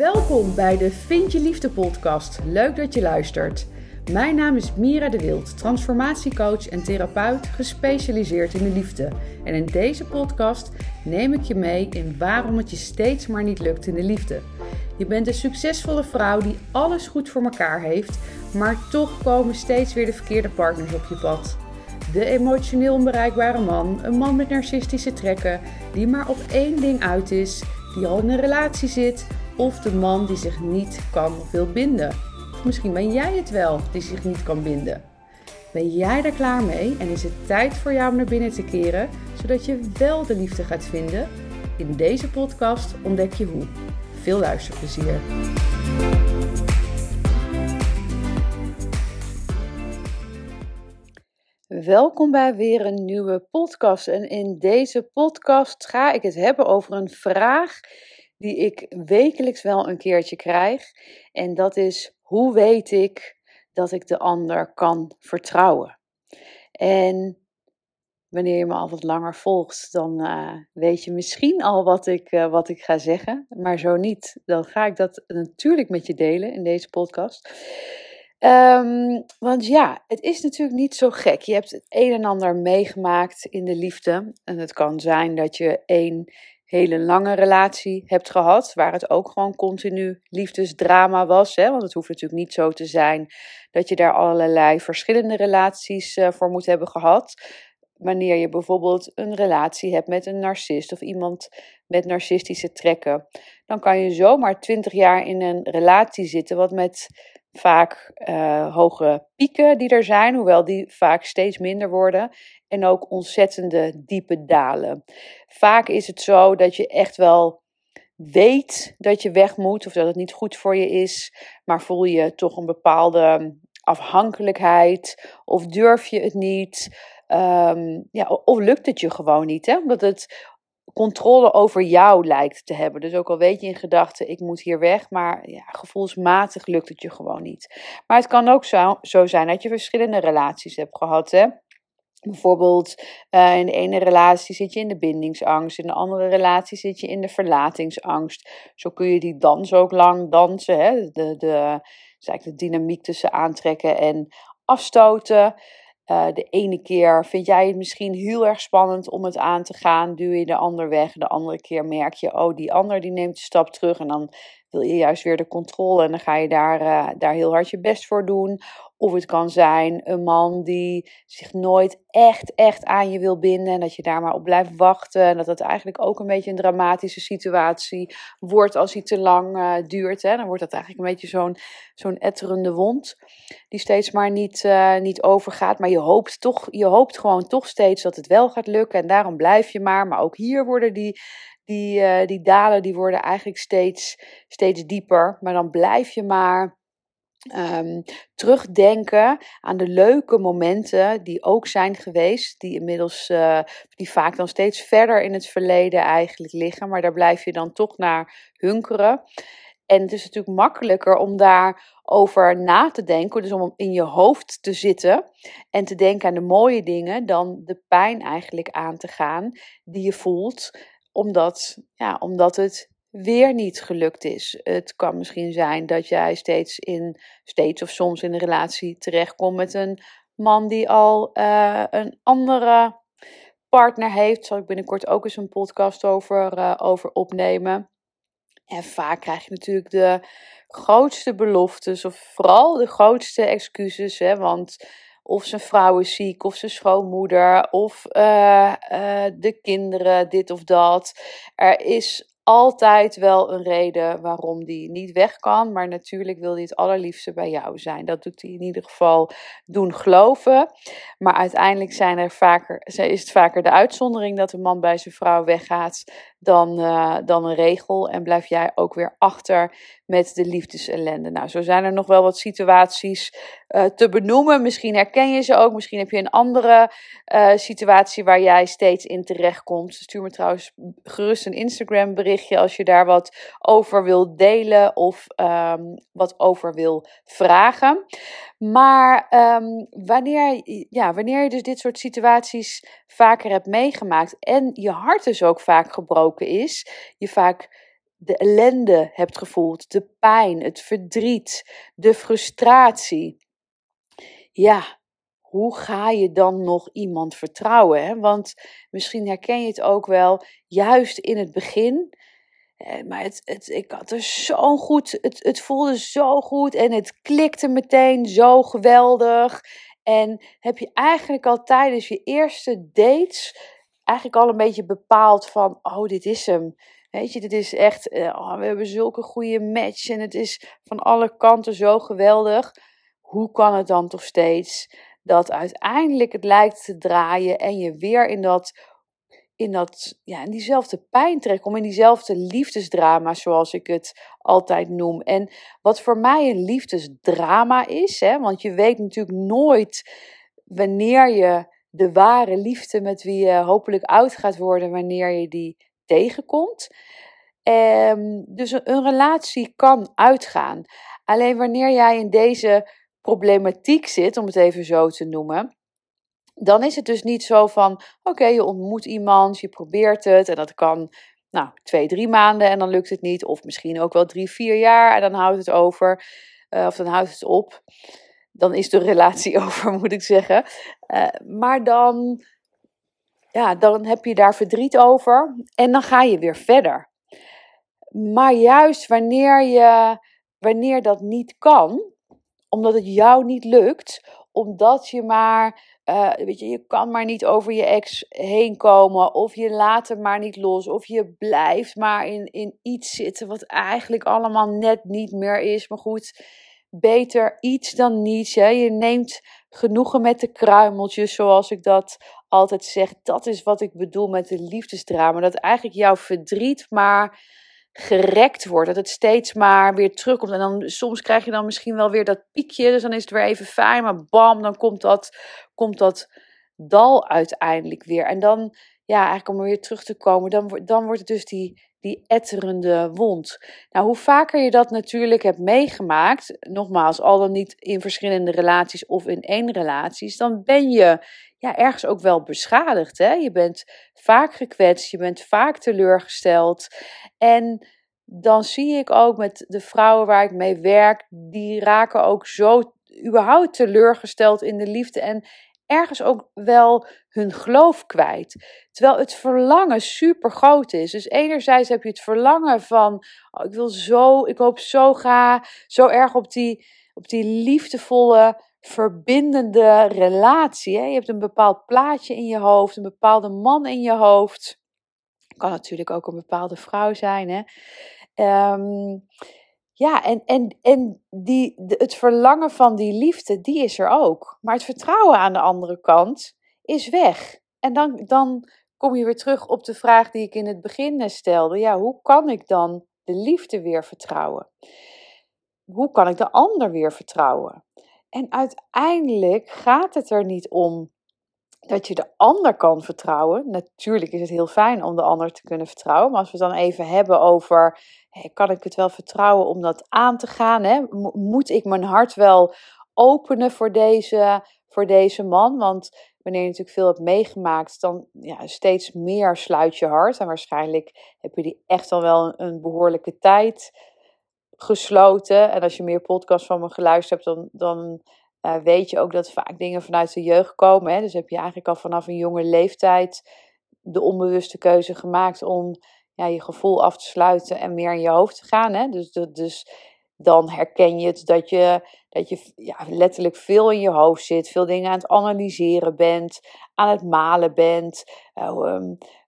Welkom bij de Vind je Liefde podcast. Leuk dat je luistert. Mijn naam is Mira de Wild, transformatiecoach en therapeut gespecialiseerd in de liefde. En in deze podcast neem ik je mee in waarom het je steeds maar niet lukt in de liefde. Je bent een succesvolle vrouw die alles goed voor elkaar heeft, maar toch komen steeds weer de verkeerde partners op je pad. De emotioneel onbereikbare man, een man met narcistische trekken, die maar op één ding uit is, die al in een relatie zit, of de man die zich niet kan wil binden. Misschien ben jij het wel die zich niet kan binden. Ben jij er klaar mee en is het tijd voor jou om naar binnen te keren, zodat je wel de liefde gaat vinden? In deze podcast ontdek je hoe. Veel luisterplezier. Welkom bij weer een nieuwe podcast. En in deze podcast ga ik het hebben over een vraag die ik wekelijks wel een keertje krijg. En dat is: hoe weet ik dat ik de ander kan vertrouwen? En wanneer je me al wat langer volgt, dan uh, weet je misschien al wat ik, uh, wat ik ga zeggen. Maar zo niet, dan ga ik dat natuurlijk met je delen in deze podcast. Um, want ja, het is natuurlijk niet zo gek. Je hebt het een en ander meegemaakt in de liefde. En het kan zijn dat je één hele lange relatie hebt gehad, waar het ook gewoon continu liefdesdrama was. Hè? Want het hoeft natuurlijk niet zo te zijn dat je daar allerlei verschillende relaties uh, voor moet hebben gehad. Wanneer je bijvoorbeeld een relatie hebt met een narcist of iemand met narcistische trekken, dan kan je zomaar twintig jaar in een relatie zitten, wat met vaak uh, hoge pieken die er zijn, hoewel die vaak steeds minder worden. En ook ontzettende diepe dalen. Vaak is het zo dat je echt wel weet dat je weg moet of dat het niet goed voor je is, maar voel je toch een bepaalde afhankelijkheid of durf je het niet. Um, ja, of lukt het je gewoon niet, hè? omdat het controle over jou lijkt te hebben. Dus ook al weet je in gedachten, ik moet hier weg, maar ja, gevoelsmatig lukt het je gewoon niet. Maar het kan ook zo, zijn dat je verschillende relaties hebt gehad. Hè? Bijvoorbeeld uh, in de ene relatie zit je in de bindingsangst, in de andere relatie zit je in de verlatingsangst. Zo kun je die dans ook lang dansen. Hè? De, de, de dynamiek tussen aantrekken en afstoten. Uh, de ene keer vind jij het misschien heel erg spannend om het aan te gaan, duw je de ander weg. De andere keer merk je, oh, die ander die neemt een stap terug en dan wil je juist weer de controle en dan ga je daar, uh, daar heel hard je best voor doen. Of het kan zijn een man die zich nooit echt, echt aan je wil binden. En dat je daar maar op blijft wachten. En dat dat eigenlijk ook een beetje een dramatische situatie wordt als hij te lang uh, duurt. Hè. Dan wordt dat eigenlijk een beetje zo'n zo'n etterende wond. Die steeds maar niet, uh, niet overgaat. Maar je hoopt, toch, je hoopt gewoon toch steeds dat het wel gaat lukken. En daarom blijf je maar. Maar ook hier worden die, die, uh, die dalen die worden eigenlijk steeds, steeds dieper. Maar dan blijf je maar Um, terugdenken aan de leuke momenten die ook zijn geweest, die inmiddels, uh, die vaak dan steeds verder in het verleden eigenlijk liggen, maar daar blijf je dan toch naar hunkeren. En het is natuurlijk makkelijker om daarover na te denken, dus om in je hoofd te zitten en te denken aan de mooie dingen, dan de pijn eigenlijk aan te gaan die je voelt, omdat, ja, omdat het weer niet gelukt is. Het kan misschien zijn dat jij steeds in, steeds of soms in een relatie terechtkomt met een man die al uh, een andere partner heeft. Zal ik binnenkort ook eens een podcast over, uh, over opnemen. En vaak krijg je natuurlijk de grootste beloftes, of vooral de grootste excuses. Hè, want of zijn vrouw is ziek, of zijn schoonmoeder, of uh, de kinderen, dit of dat. Er is altijd wel een reden waarom die niet weg kan. Maar natuurlijk wil hij het allerliefste bij jou zijn. Dat doet hij in ieder geval doen geloven. Maar uiteindelijk zijn er vaker, is het vaker de uitzondering dat een man bij zijn vrouw weggaat dan, uh, dan een regel. En blijf jij ook weer achter met de liefdesellende. Nou, zo zijn er nog wel wat situaties uh, te benoemen. Misschien herken je ze ook. Misschien heb je een andere uh, situatie waar jij steeds in terecht komt. Stuur me trouwens gerust een Instagram berichtje als je daar wat over wil delen of um, wat over wil vragen. Maar um, wanneer, ja, wanneer je dus dit soort situaties vaker hebt meegemaakt en je hart dus ook vaak gebroken is, je vaak de ellende hebt gevoeld, de pijn, het verdriet, de frustratie. Ja, hoe ga je dan nog iemand vertrouwen? Hè? Want misschien herken je het ook wel, juist in het begin. Maar het, het, ik had er zo goed, het, het voelde zo goed en het klikte meteen zo geweldig. En heb je eigenlijk al tijdens je eerste dates eigenlijk al een beetje bepaald van, oh, dit is hem. Weet je, dit is echt, uh, oh, we hebben zulke goede match en het is van alle kanten zo geweldig. Hoe kan het dan toch steeds dat uiteindelijk het lijkt te draaien en je weer in dat, in dat, ja, in diezelfde pijn trekt, om in diezelfde liefdesdrama, zoals ik het altijd noem. En wat voor mij een liefdesdrama is, hè, want je weet natuurlijk nooit wanneer je de ware liefde met wie je hopelijk oud gaat worden, wanneer je die tegenkomt. Um, dus een, relatie kan uitgaan. Alleen wanneer jij in deze problematiek zit, om het even zo te noemen, dan is het dus niet zo van: oké, je ontmoet iemand, je probeert het en dat kan nou, twee, drie maanden en dan lukt het niet, of misschien ook wel drie, vier jaar en dan houdt het over, uh, of dan houdt het op. Dan is de relatie over, moet ik zeggen. Uh, maar dan, ja, dan heb je daar verdriet over en dan ga je weer verder. Maar juist wanneer, je, wanneer dat niet kan, omdat het jou niet lukt, omdat je maar, uh, weet je, je kan maar niet over je ex heen komen, of je laat hem maar niet los, of je blijft maar in, in iets zitten wat eigenlijk allemaal net niet meer is. Maar goed, beter iets dan niets. Hè? Je neemt genoegen met de kruimeltjes, zoals ik dat altijd zeg. Dat is wat ik bedoel met de liefdesdrama. Dat eigenlijk jouw verdriet maar gerekt wordt. Dat het steeds maar weer terugkomt. En dan soms krijg je dan misschien wel weer dat piekje. Dus dan is het weer even fijn. Maar bam, dan komt dat, komt dat dal uiteindelijk weer. En dan, ja, eigenlijk om weer terug te komen, dan, dan wordt het dus die, die etterende wond. Nou, hoe vaker je dat natuurlijk hebt meegemaakt, nogmaals, al dan niet in verschillende relaties of in één relaties, dan ben je ja, ergens ook wel beschadigd. Hè? Je bent vaak gekwetst, je bent vaak teleurgesteld. En dan zie ik ook met de vrouwen waar ik mee werk, die raken ook zo überhaupt teleurgesteld in de liefde en ergens ook wel hun geloof kwijt. Terwijl het verlangen super groot is. Dus enerzijds heb je het verlangen van, oh, ik wil zo, ik hoop zo graag, zo erg op die, op die liefdevolle, verbindende relatie. Hè? Je hebt een bepaald plaatje in je hoofd, een bepaalde man in je hoofd. Kan natuurlijk ook een bepaalde vrouw zijn. Hè? Ehm, ja, en, en, en die, het verlangen van die liefde, die is er ook. Maar het vertrouwen aan de andere kant is weg. En dan, dan kom je weer terug op de vraag die ik in het begin stelde. Ja, hoe kan ik dan de liefde weer vertrouwen? Hoe kan ik de ander weer vertrouwen? En uiteindelijk gaat het er niet om dat je de ander kan vertrouwen. Natuurlijk is het heel fijn om de ander te kunnen vertrouwen. Maar als we het dan even hebben over, kan ik het wel vertrouwen om dat aan te gaan? Hè? Moet ik mijn hart wel openen voor deze, voor deze man? Want wanneer je natuurlijk veel hebt meegemaakt, dan ja, steeds meer sluit je hart. En waarschijnlijk heb je die echt al wel een, behoorlijke tijd gesloten. En als je meer podcasts van me geluisterd hebt, dan, dan uh, weet je ook dat vaak dingen vanuit de jeugd komen. Hè? Dus heb je eigenlijk al vanaf een jonge leeftijd de onbewuste keuze gemaakt om ja, je gevoel af te sluiten en meer in je hoofd te gaan. Hè? Dus, dus dan herken je het dat je, dat je ja, letterlijk veel in je hoofd zit, veel dingen aan het analyseren bent, aan het malen bent. Uh,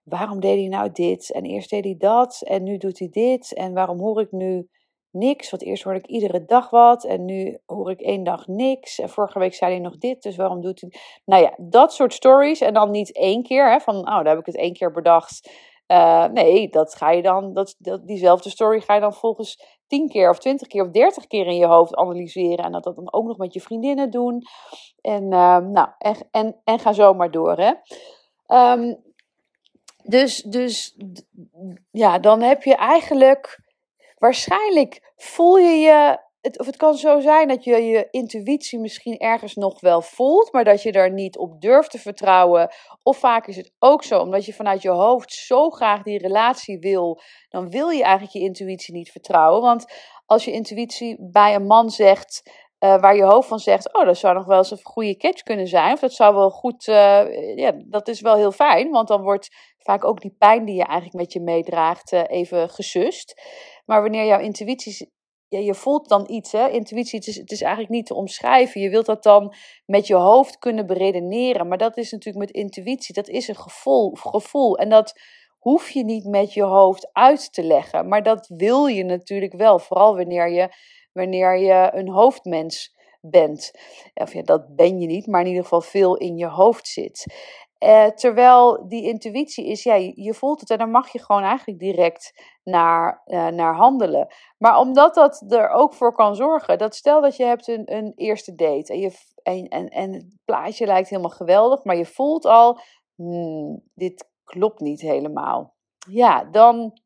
waarom deed hij nou dit? En eerst deed hij dat en nu doet hij dit. En waarom hoor ik nu niks. Want eerst hoorde ik iedere dag wat en nu hoor ik één dag niks. En vorige week zei hij nog dit, dus waarom doet hij... Nou ja, dat soort stories. En dan niet één keer, hè, van oh, daar heb ik het één keer bedacht. Uh, nee, dat ga je dan, dat, dat, diezelfde story ga je dan volgens tien keer of twintig keer of dertig keer in je hoofd analyseren. En dat dat dan ook nog met je vriendinnen doen. En, uh, nou, en, en, ga zo maar door, hè. Um, dus, dus ja, dan heb je eigenlijk Waarschijnlijk voel je je het, of het kan zo zijn dat je je intuïtie misschien ergens nog wel voelt, maar dat je daar niet op durft te vertrouwen. Of vaak is het ook zo, omdat je vanuit je hoofd zo graag die relatie wil, dan wil je eigenlijk je intuïtie niet vertrouwen. Want als je intuïtie bij een man zegt, uh, waar je hoofd van zegt, oh, dat zou nog wel eens een goede catch kunnen zijn. Of dat zou wel goed, uh, ja, dat is wel heel fijn. Want dan wordt vaak ook die pijn die je eigenlijk met je meedraagt uh, even gesust. Maar wanneer jouw intuïtie ja, je voelt dan iets, hè? Intuïtie, het is, het is eigenlijk niet te omschrijven. Je wilt dat dan met je hoofd kunnen beredeneren. Maar dat is natuurlijk met intuïtie, dat is een gevoel. gevoel. En dat hoef je niet met je hoofd uit te leggen. Maar dat wil je natuurlijk wel. Vooral wanneer je, wanneer je een hoofdmens bent. Of ja, dat ben je niet, maar in ieder geval veel in je hoofd zit. Eh, terwijl die intuïtie is, ja, je voelt het en dan mag je gewoon eigenlijk direct naar, uh, naar handelen. Maar omdat dat er ook voor kan zorgen, dat stel dat je hebt een, een eerste date en, je, en, en, en het plaatje lijkt helemaal geweldig, maar je voelt al, hmm, dit klopt niet helemaal. Ja, dan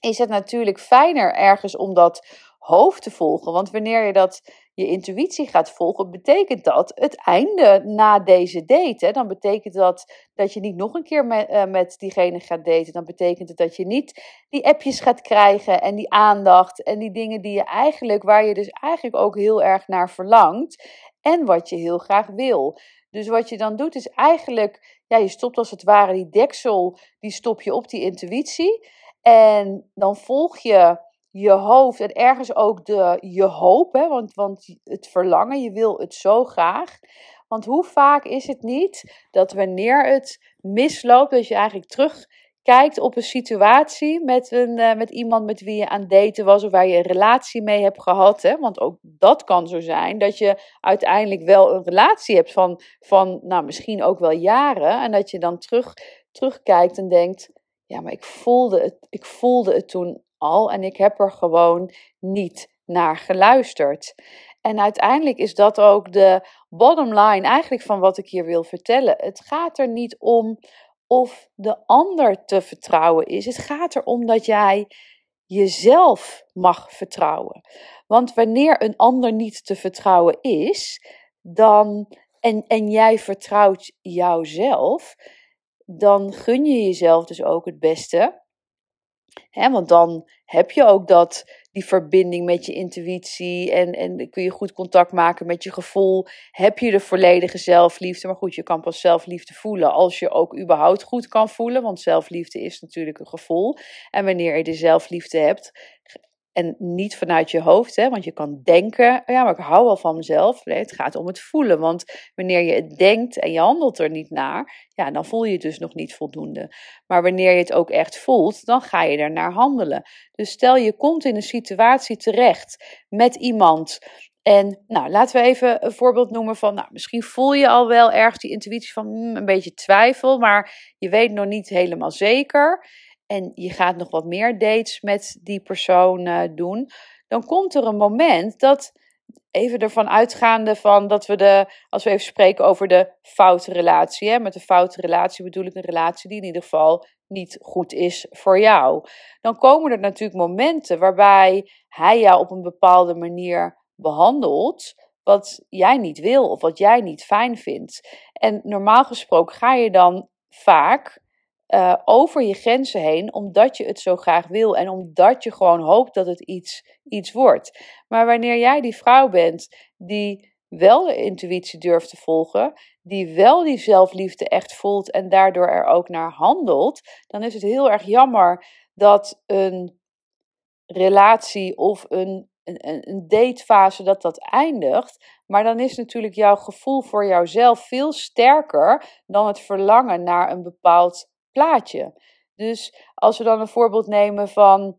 is het natuurlijk fijner ergens om dat hoofd te volgen. Want wanneer je dat je intuïtie gaat volgen, betekent dat het einde na deze date. Dan betekent dat dat je niet nog een keer met, uh, met diegene gaat daten. Dan betekent het dat je niet die appjes gaat krijgen en die aandacht en die dingen die je eigenlijk, waar je dus eigenlijk ook heel erg naar verlangt en wat je heel graag wil. Dus wat je dan doet is eigenlijk, ja, je stopt als het ware die deksel, die stop je op die intuïtie. En dan volg je je hoofd en ergens ook de, je hoop, hè, want, want het verlangen, je wil het zo graag. Want hoe vaak is het niet dat wanneer het misloopt, dat je eigenlijk terugkijkt op een situatie met, een, uh, met iemand met wie je aan daten was of waar je een relatie mee hebt gehad. Hè? Want ook dat kan zo zijn, dat je uiteindelijk wel een relatie hebt van, van nou, misschien ook wel jaren. En dat je dan terug, terugkijkt en denkt, ja, maar ik voelde het, ik voelde het toen al en ik heb er gewoon niet naar geluisterd. En uiteindelijk is dat ook de bottom line eigenlijk van wat ik hier wil vertellen. Het gaat er niet om of de ander te vertrouwen is. Het gaat erom dat jij jezelf mag vertrouwen. Want wanneer een ander niet te vertrouwen is, dan en, en jij vertrouwt jouzelf, dan gun je jezelf dus ook het beste want dan heb je ook dat, die verbinding met je intuïtie en, en kun je goed contact maken met je gevoel. Heb je de volledige zelfliefde. Maar goed, je kan pas zelfliefde voelen als je ook überhaupt goed kan voelen. Want zelfliefde is natuurlijk een gevoel. En wanneer je de zelfliefde hebt, en niet vanuit je hoofd, hè, want je kan denken, ja, maar ik hou wel van mezelf. Het gaat om het voelen, want wanneer je het denkt en je handelt er niet naar, ja, dan voel je het dus nog niet voldoende. Maar wanneer je het ook echt voelt, dan ga je er naar handelen. Dus stel je komt in een situatie terecht met iemand en nou, laten we even een voorbeeld noemen van, nou, misschien voel je al wel ergens die intuïtie van hmm, een beetje twijfel, maar je weet nog niet helemaal zeker en je gaat nog wat meer dates met die persoon uh, doen, dan komt er een moment dat, even ervan uitgaande van dat we de, als we even spreken over de foute relatie, hè, met de foute relatie bedoel ik een relatie die in ieder geval niet goed is voor jou. Dan komen er natuurlijk momenten waarbij hij jou op een bepaalde manier behandelt wat jij niet wil of wat jij niet fijn vindt. En normaal gesproken ga je dan vaak uh, over je grenzen heen, omdat je het zo graag wil en omdat je gewoon hoopt dat het iets, iets wordt. Maar wanneer jij die vrouw bent die wel de intuïtie durft te volgen, die wel die zelfliefde echt voelt en daardoor er ook naar handelt, dan is het heel erg jammer dat een relatie of een, een, een datefase dat dat eindigt. Maar dan is natuurlijk jouw gevoel voor jouzelf veel sterker dan het verlangen naar een bepaald plaatje. Dus als we dan een voorbeeld nemen van,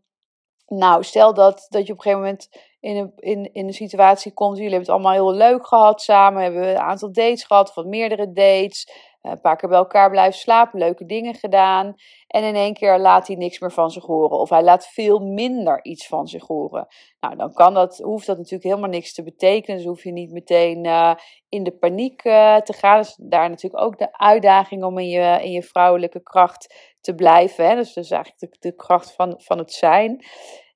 nou, stel dat, dat je op een gegeven moment in een, in, in een situatie komt, jullie hebben het allemaal heel leuk gehad samen, hebben een aantal dates gehad, of wat meerdere dates, een paar keer bij elkaar blijven slapen, leuke dingen gedaan. En in één keer laat hij niks meer van zich horen. Of hij laat veel minder iets van zich horen. Nou, dan kan dat, hoeft dat natuurlijk helemaal niks te betekenen. Dus hoef je niet meteen uh, in de paniek uh, te gaan. Daar natuurlijk ook de uitdaging om in je, in je vrouwelijke kracht te blijven. Hè? Dus, eigenlijk de, de kracht van, van het zijn.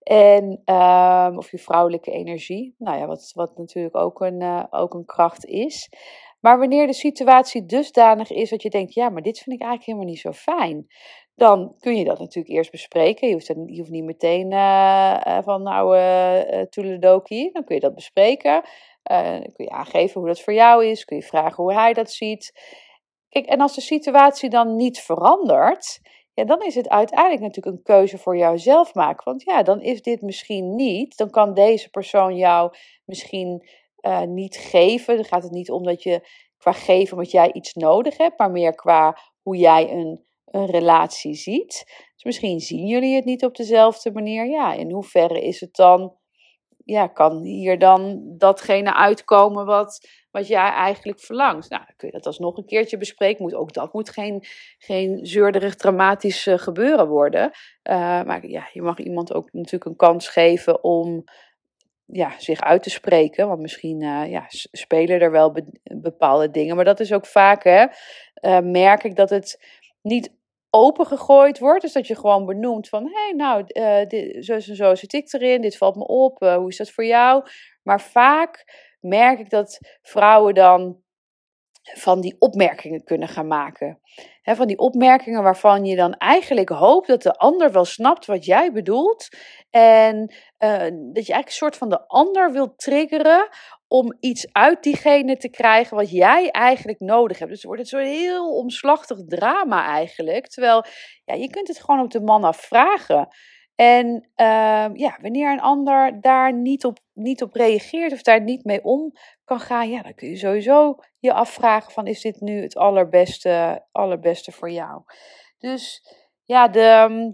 En, ehm, of je vrouwelijke energie. Nou ja, wat, wat natuurlijk ook een, ook een kracht is. Maar wanneer de situatie dusdanig is dat je denkt, ja, maar dit vind ik eigenlijk helemaal niet zo fijn. Dan kun je dat natuurlijk eerst bespreken. Je hoeft, je hoeft niet meteen uh, van nou, uh. Dan kun je dat bespreken. dan kun je aangeven hoe dat voor jou is. Kun je vragen hoe hij dat ziet. Kijk, en als de situatie dan niet verandert, ja, dan is het uiteindelijk natuurlijk een keuze voor jouzelf maken. Want ja, dan is dit misschien niet. Dan kan deze persoon jou misschien uh, niet geven. Dan gaat het niet om dat je qua geven omdat jij iets nodig hebt, maar meer qua hoe jij een, een relatie ziet. Dus misschien zien jullie het niet op dezelfde manier. Ja, in hoeverre is het dan ja, kan hier dan datgene uitkomen wat, wat jij eigenlijk verlangt? Nou, dan kun je dat alsnog een keertje bespreken. Moet, ook dat moet geen, geen zeurderig dramatisch uh, gebeuren worden. Uh, maar ja, je mag iemand ook natuurlijk een kans geven om ja, zich uit te spreken. Want misschien uh, ja, spelen er wel be bepaalde dingen. Maar dat is ook vaak, hè, merk ik dat het niet opengegooid wordt. Dus dat je gewoon benoemt van, hé, hey, nou, uh, dit, zo en zo zit ik erin, dit valt me op, hoe is dat voor jou? Maar vaak merk ik dat vrouwen dan van die opmerkingen kunnen gaan maken. Van die opmerkingen waarvan je dan eigenlijk hoopt dat de ander wel snapt wat jij bedoelt. En uh, dat je eigenlijk een soort van de ander wilt triggeren om iets uit diegene te krijgen wat jij eigenlijk nodig hebt. Dus wordt het zo'n heel omslachtig drama eigenlijk. Terwijl ja, je kunt het gewoon op de man afvragen. En uh, ja, wanneer een ander daar niet op, niet op reageert of daar niet mee om kan gaan, ja, dan kun je sowieso je afvragen van is dit nu het allerbeste, allerbeste voor jou? Dus ja, de, ehm,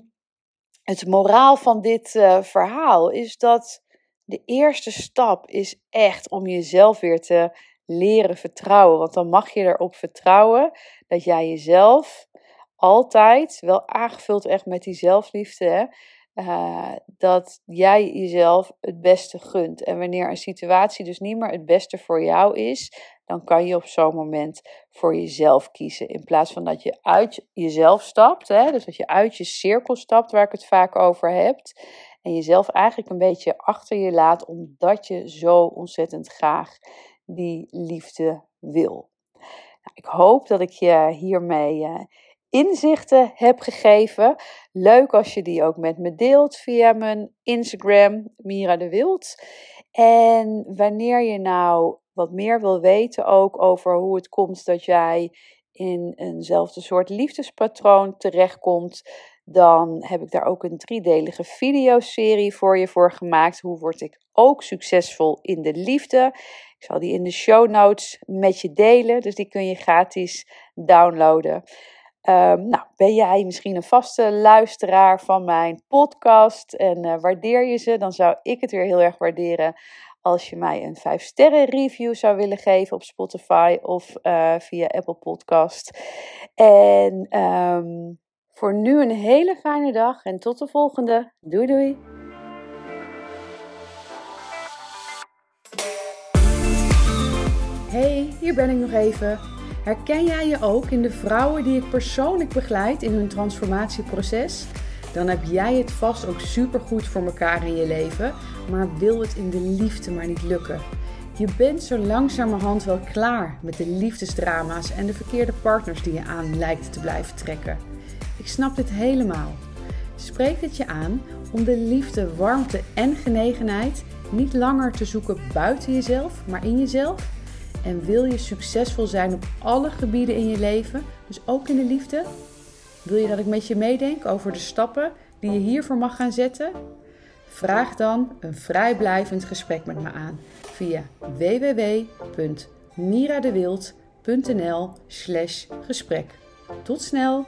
het moraal van dit uh, verhaal is dat de eerste stap is echt om jezelf weer te leren vertrouwen. Want dan mag je erop vertrouwen dat jij jezelf altijd, wel aangevuld echt met die zelfliefde, hè, uh, dat jij jezelf het beste gunt. En wanneer een situatie dus niet meer het beste voor jou is, dan kan je op zo'n moment voor jezelf kiezen. In plaats van dat je uit jezelf stapt, hè, dus dat je uit je cirkel stapt, waar ik het vaak over heb. En jezelf eigenlijk een beetje achter je laat, omdat je zo ontzettend graag die liefde wil. Nou, ik hoop dat ik je hiermee uh, inzichten heb gegeven. Leuk als je die ook met me deelt via mijn Instagram, Mira de Wild. En wanneer je nou wat meer wil weten ook over hoe het komt dat jij in eenzelfde soort liefdespatroon terechtkomt, dan heb ik daar ook een driedelige videoserie voor je voor gemaakt. Hoe word ik ook succesvol in de liefde? Ik zal die in de show notes met je delen, dus die kun je gratis downloaden. Um, nou, ben jij misschien een vaste luisteraar van mijn podcast en uh, waardeer je ze, dan zou ik het weer heel erg waarderen als je mij een 5 sterren review zou willen geven op Spotify of uh, via Apple Podcast. En um, voor nu een hele fijne dag en tot de volgende. Doei doei! Hey, hier ben ik nog even. Herken jij je ook in de vrouwen die ik persoonlijk begeleid in hun transformatieproces? Dan heb jij het vast ook supergoed voor elkaar in je leven, maar wil het in de liefde maar niet lukken. Je bent zo langzamerhand wel klaar met de liefdesdrama's en de verkeerde partners die je aan lijkt te blijven trekken. Ik snap dit helemaal. Spreek het je aan om de liefde, warmte en genegenheid niet langer te zoeken buiten jezelf, maar in jezelf? En wil je succesvol zijn op alle gebieden in je leven, dus ook in de liefde? Wil je dat ik met je meedenk over de stappen die je hiervoor mag gaan zetten? Vraag dan een vrijblijvend gesprek met me aan via www.miradewild.nl/gesprek. Tot snel!